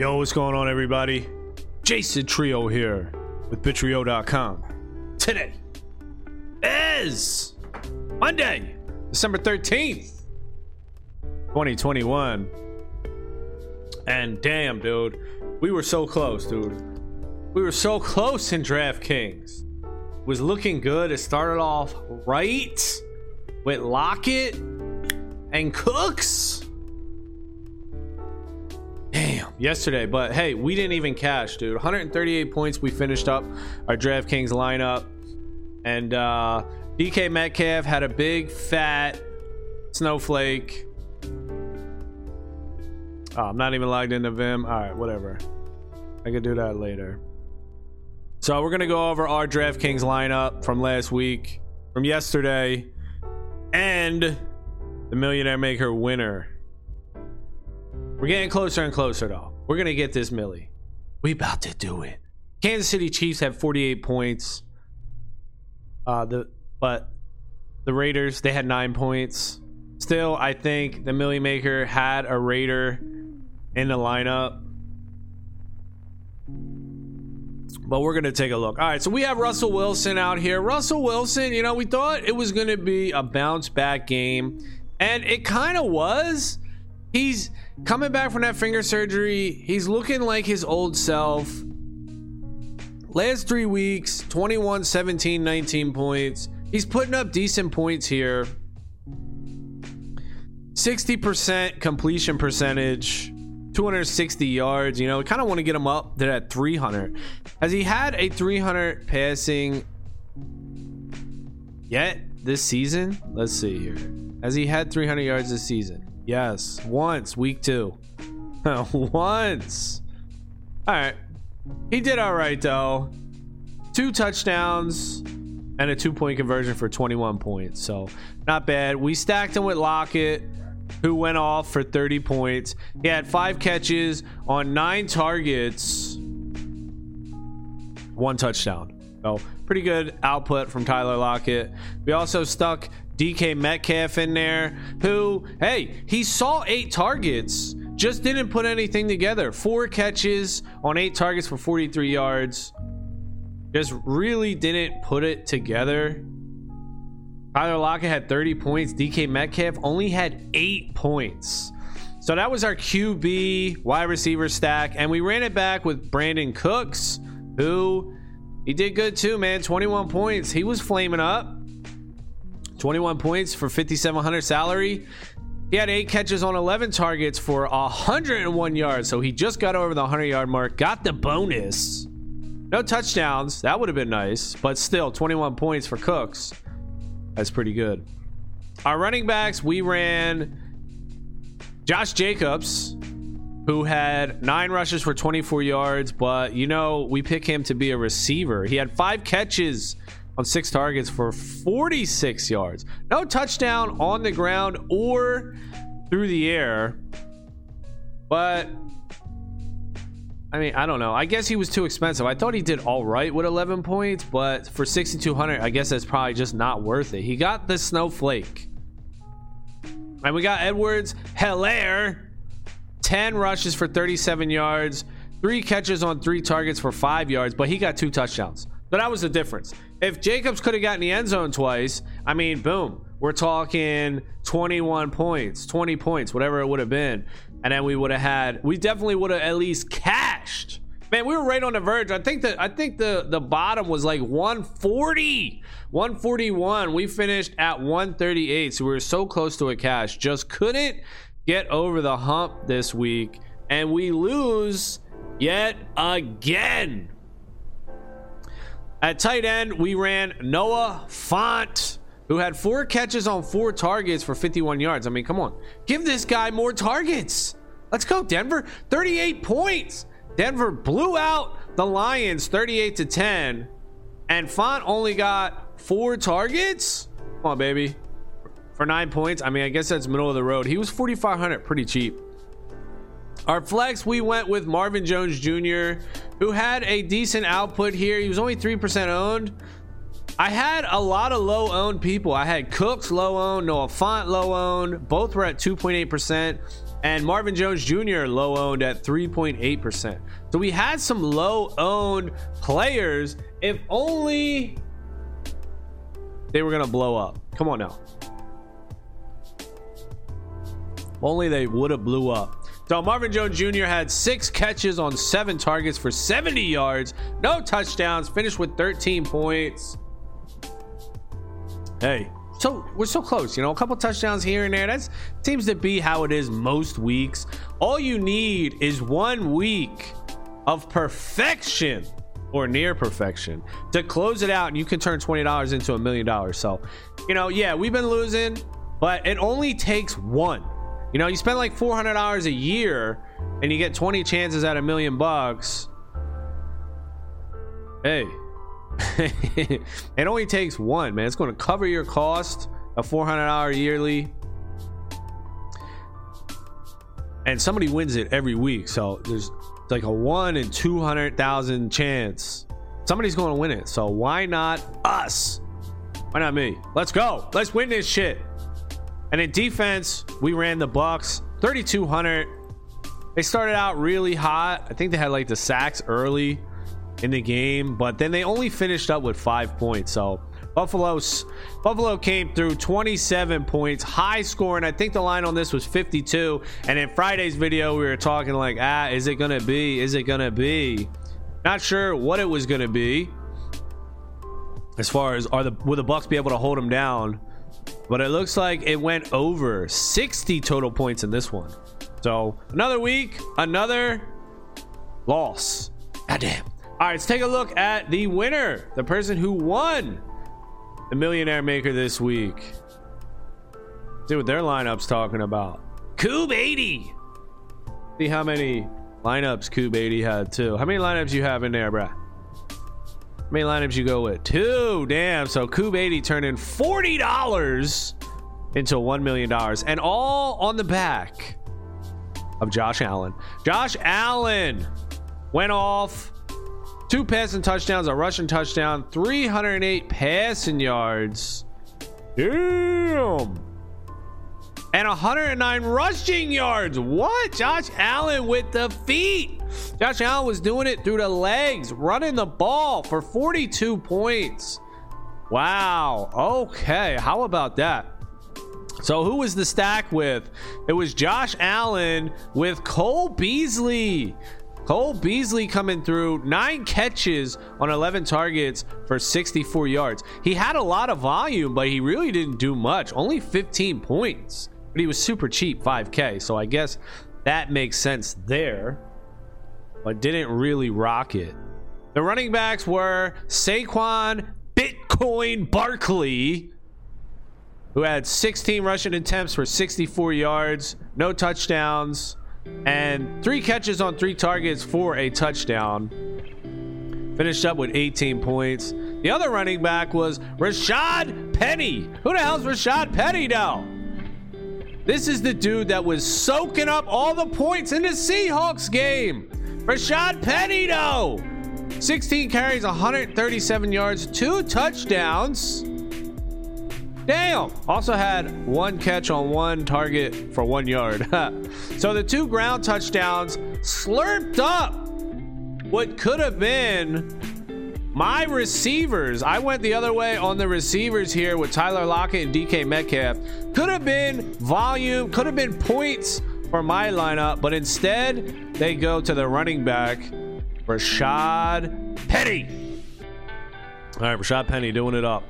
Yo, what's going on, everybody? Jason Trio here with Bitrio.com. Today is Monday, December 13th, 2021. And damn, dude, we were so close, dude. We were so close in DraftKings. It was looking good. It started off right with Lockett and Cooks. Damn, yesterday. But hey, we didn't even cash, dude. 138 points. We finished up our DraftKings lineup. And uh DK Metcalf had a big fat snowflake. Oh, I'm not even logged into Vim. All right, whatever. I could do that later. So we're gonna go over our DraftKings lineup from last week, from yesterday, and the Millionaire Maker winner. We're getting closer and closer though. We're gonna get this Millie. We about to do it. Kansas City Chiefs have 48 points. Uh the but the Raiders they had nine points. Still, I think the Millie Maker had a Raider in the lineup. But we're gonna take a look. All right, so we have Russell Wilson out here. Russell Wilson, you know, we thought it was gonna be a bounce back game, and it kind of was. He's coming back from that finger surgery. He's looking like his old self. Last three weeks 21, 17, 19 points. He's putting up decent points here. 60% completion percentage, 260 yards. You know, kind of want to get him up to at 300. Has he had a 300 passing yet this season? Let's see here. Has he had 300 yards this season? Yes, once, week two. once. All right. He did all right, though. Two touchdowns and a two point conversion for 21 points. So, not bad. We stacked him with Lockett, who went off for 30 points. He had five catches on nine targets, one touchdown. So, pretty good output from Tyler Lockett. We also stuck DK Metcalf in there, who, hey, he saw eight targets, just didn't put anything together. Four catches on eight targets for 43 yards. Just really didn't put it together. Tyler Lockett had 30 points. DK Metcalf only had eight points. So that was our QB wide receiver stack. And we ran it back with Brandin Cooks, who he did good too, man. 21 points. He was flaming up. 21 points for 5700 salary. He had eight catches on 11 targets for 101 yards. So he just got over the 100 yard mark, got the bonus. No touchdowns. That would have been nice, but still 21 points for Cooks. That's pretty good. Our running backs, we ran Josh Jacobs, who had nine rushes for 24 yards, but you know, we pick him to be a receiver. He had five catches on six targets for 46 yards. No touchdown on the ground or through the air. But I mean, I don't know. I guess he was too expensive. I thought he did all right with 11 points, but for 6200, I guess that's probably just not worth it. He got the snowflake. And we got Edwards Helaire 10 rushes for 37 yards, three catches on three targets for five yards, but he got two touchdowns. So that was the difference. If Jacobs could have gotten the end zone twice, I mean, boom, we're talking 21 points, 20 points, whatever it would have been. And then we would have had, we definitely would have at least cashed. Man, we were right on the verge. I think that I think the the bottom was like 140, 141. We finished at 138, so we were so close to a cash. Just couldn't get over the hump this week, and we lose yet again. At tight end, we ran Noah Fant, who had four catches on four targets for 51 yards. I mean, come on. Give this guy more targets. Let's go, Denver. 38 points. Denver blew out the Lions 38 to 10. And Fant only got four targets. Come on, baby. For nine points. I mean, I guess that's middle of the road. He was 4,500, pretty cheap. Our flex, we went with Marvin Jones Jr., who had a decent output here. He was only 3% owned. I had a lot of low owned people. I had Cooks low owned, Noah Fant low owned. Both were at 2.8%. And Marvin Jones Jr. low owned at 3.8%. So we had some low owned players. If only they were going to blow up. Come on now. Only they would have blew up. So Marvin Jones Jr. had six catches on seven targets for 70 yards, no touchdowns, finished with 13 points. Hey, so we're so close, you know, a couple touchdowns here and there. That seems to be how it is most weeks. All you need is one week of perfection or near perfection to close it out, and you can turn $20 into a million dollars. So, you know, yeah, we've been losing, but it only takes one. You know, you spend like $400 a year and you get 20 chances at a million bucks. Hey, it only takes one, man. It's going to cover your cost of $400 yearly. And somebody wins it every week. So there's like a one in 200,000 chance somebody's going to win it. So why not us? Why not me? Let's go. Let's win this shit. And in defense, we ran the Bucks 3200. They started out really hot. I think they had like the sacks early in the game, but then they only finished up with five points. So Buffalo's Buffalo came through 27 points, high scoring. I think the line on this was 52. And in Friday's video, we were talking like, ah, is it gonna be? Is it gonna be? Not sure what it was gonna be. As far as are the will the Bucks be able to hold them down? But it looks like it went over 60 total points in this one. So another week, another loss. God damn. All right, let's take a look at the winner, the person who won the Millionaire Maker this week. See what their lineup's talking about. Cube 80. See how many lineups Cube 80 had too. How many lineups you have in there, bruh? Many lineups you go with? Two. Damn. So Cube 80 turned in $40 into $1 million. And all on the back of Josh Allen. Josh Allen went off Two passing touchdowns, a rushing touchdown, 308 passing yards. Damn. And 109 rushing yards. What? Josh Allen with the feet. Josh Allen was doing it through the legs, running the ball for 42 points. Wow. Okay. How about that? So, who was the stack with? It was Josh Allen with Cole Beasley. Cole Beasley coming through nine catches on 11 targets for 64 yards. He had a lot of volume, but he really didn't do much. Only 15 points, but he was super cheap, 5K. So I guess that makes sense there, but didn't really rock it. The running backs were Saquon Bitcoin Barkley, who had 16 rushing attempts for 64 yards, no touchdowns and three catches on three targets for a touchdown. Finished up with 18 points. The other running back was Rashaad Penny. Who the hell's Rashaad Penny now? This is the dude that was soaking up all the points in the Seahawks game. Rashaad Penny, though. 16 carries, 137 yards, two touchdowns. Damn. Also had one catch on one target for one yard. so the two ground touchdowns slurped up what could have been my receivers. I went the other way on the receivers here with Tyler Lockett and DK Metcalf. Could have been volume, could have been points for my lineup, but instead they go to the running back, Rashaad Penny. All right, Rashaad Penny doing it up.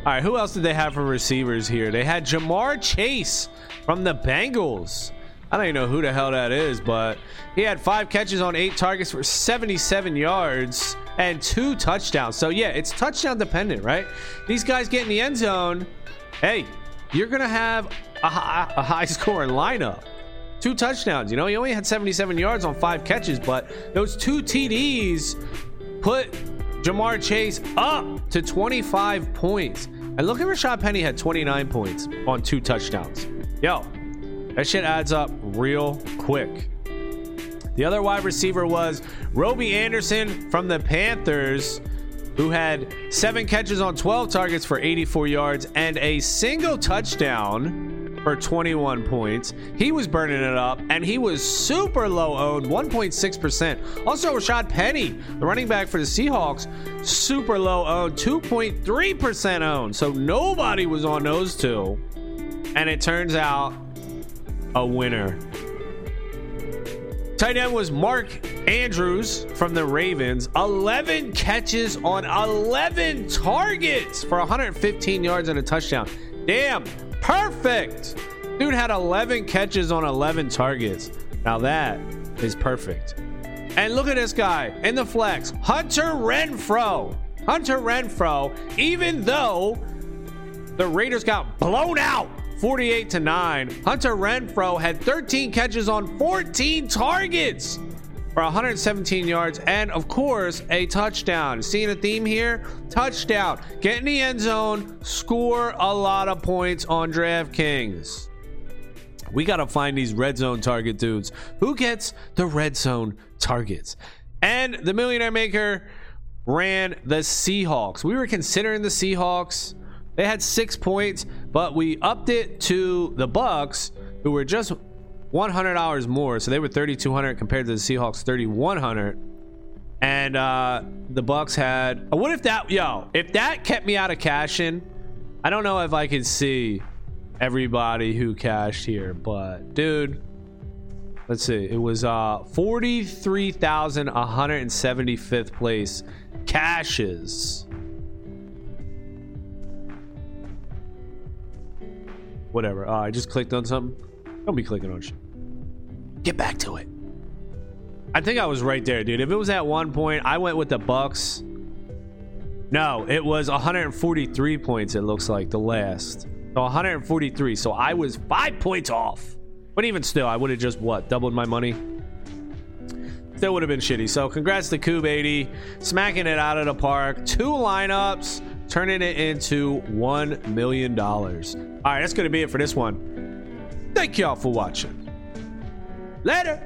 All right, who else did they have for receivers here? They had Ja'Marr Chase from the Bengals. I don't even know who the hell that is, but he had five catches on eight targets for 77 yards and two touchdowns. So, yeah, it's touchdown dependent, right? These guys get in the end zone. Hey, you're going to have a high, a high scoring lineup. Two touchdowns. You know, he only had 77 yards on five catches, but those two TDs put Ja'Marr Chase up to 25 points. And look at Rashaad Penny had 29 points on two touchdowns. Yo, that shit adds up real quick. The other wide receiver was Robby Anderson from the Panthers, who had seven catches on 12 targets for 84 yards and a single touchdown for 21 points. He was burning it up and he was super low owned, 1.6%. Also, Rashaad Penny, the running back for the Seahawks, super low owned, 2.3% owned. So nobody was on those two. And it turns out a winner. Tight end was Mark Andrews from the Ravens. 11 catches on 11 targets for 115 yards and a touchdown. Damn, perfect. Dude had 11 catches on 11 targets. Now that is perfect. And look at this guy in the flex Hunter Renfrow. Hunter Renfrow, even though the Raiders got blown out 48 to 9. Hunter Renfrow had 13 catches on 14 targets for 117 yards and of course a touchdown. Seeing a theme here? Touchdown. Get in the end zone, score a lot of points on DraftKings. We got to find these red zone target dudes. Who gets the red zone targets? And the millionaire maker ran the Seahawks. We were considering the Seahawks they had six points, but we upped it to the Bucks, who were just $100 more. So they were 3,200 compared to the Seahawks 3,100. And uh, the Bucks had. What if that, yo, if that kept me out of cashing? I don't know if I could see everybody who cashed here, but dude, let's see. It was uh 43,175th place cashes. Whatever. Uh, I just clicked on something. Don't be clicking on shit. Get back to it. I think I was right there, dude. If it was at one point, I went with the Bucks. No, it was 143 points. It looks like the last. So 143. So I was five points off. But even still, I would have just what doubled my money. Still would have been shitty. So congrats to Cube 80, smacking it out of the park. Two lineups turning it into $1 million. All right, that's going to be it for this one. Thank y'all for watching. Later.